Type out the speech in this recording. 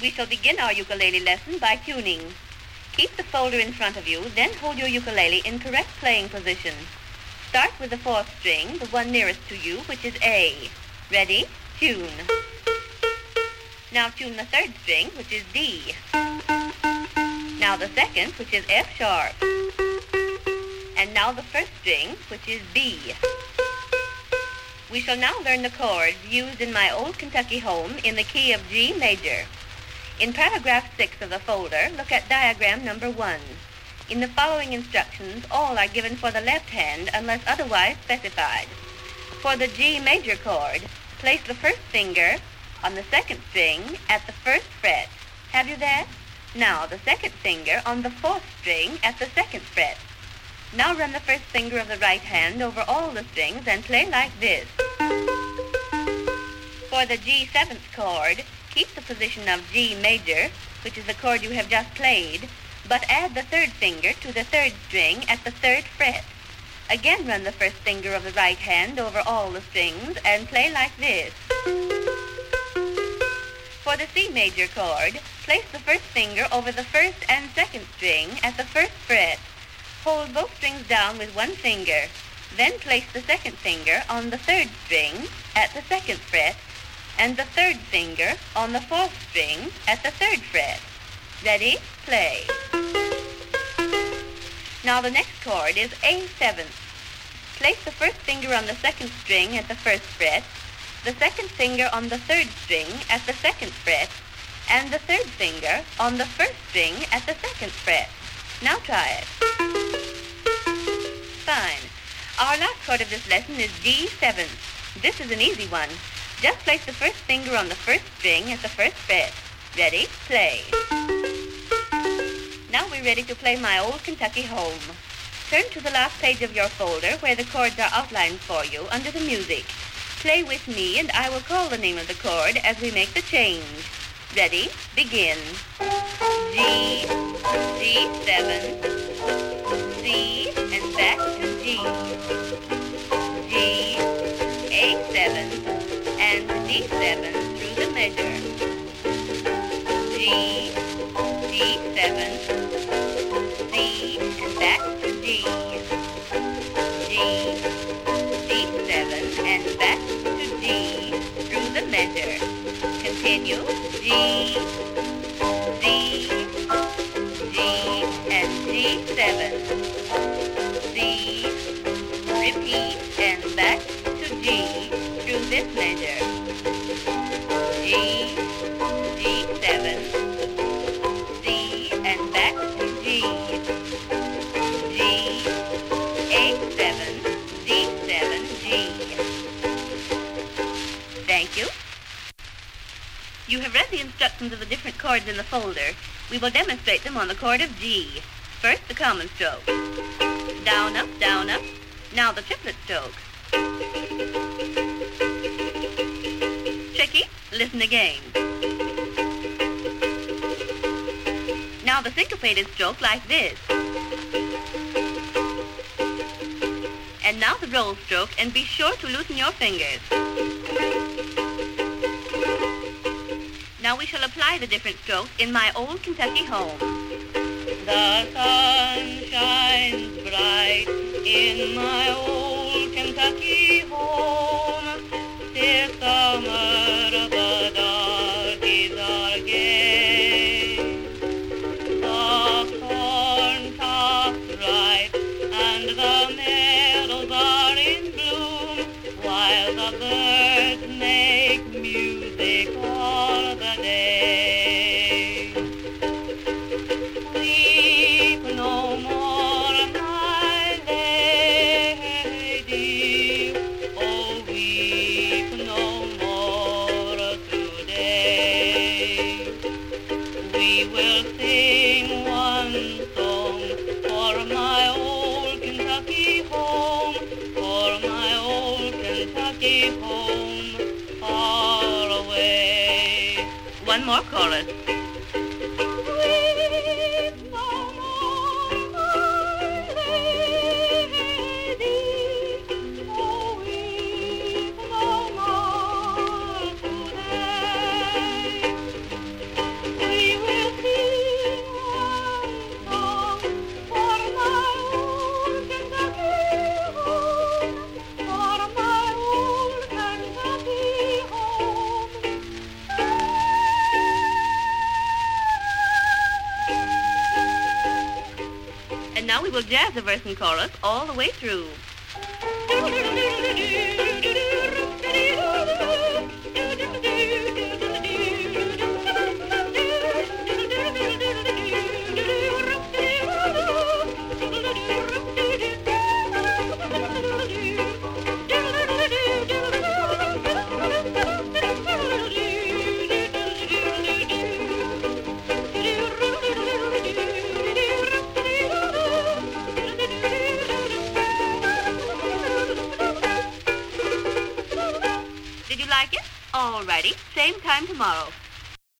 We shall begin our ukulele lesson by tuning. Keep the folder in front of you, then hold your ukulele in correct playing position. Start with the fourth string, the one nearest to you, which is A. Ready? Tune. Now tune the third string, which is D. Now the second, which is F sharp. And now the first string, which is B. We shall now learn the chords used in my old Kentucky home in the key of G major. In paragraph 6 of the folder, look at diagram number 1. In the following instructions, all are given for the left hand unless otherwise specified. For the G major chord, place the first finger on the second string at the first fret. Have you that? Now the second finger on the fourth string at the second fret. Now run the first finger of the right hand over all the strings and play like this. For the G seventh chord, keep the position of G major, which is the chord you have just played, but add the third finger to the third string at the third fret. Again run the first finger of the right hand over all the strings and play like this. For the C major chord, place the first finger over the first and second string at the first fret. Hold both strings down with one finger. Then place the second finger on the third string at the second fret and the third finger on the fourth string at the third fret. Ready? Play. Now the next chord is A7. Place the first finger on the second string at the first fret, the second finger on the third string at the second fret, and the third finger on the first string at the second fret. Now try it. Fine. Our last chord of this lesson is D7. This is an easy one. Just place the first finger on the first string at the first fret. Ready? Play. Now we're ready to play My Old Kentucky Home. Turn to the last page of your folder where the chords are outlined for you under the music. Play with me and I will call the name of the chord as we make the change. Ready? Begin. G, G7, C, and back to G. D7 through the measure. G, G7, C, and back to G. G, D7, and back to D through the measure. Continue. G, D, G, and G7. C, repeat, and back to G through this measure. You have read the instructions of the different chords in the folder. We will demonstrate them on the chord of G. First, the common stroke. Down, up, down, up. Now the triplet stroke. Tricky? Listen again. Now the syncopated stroke like this. And now the roll stroke, and be sure to loosen your fingers. Now we shall apply the different strokes in my old Kentucky home. The sun shines bright in my old Kentucky home. One more chorus. We will jazz the verse and chorus all the way through. Like it? All righty. Same time tomorrow.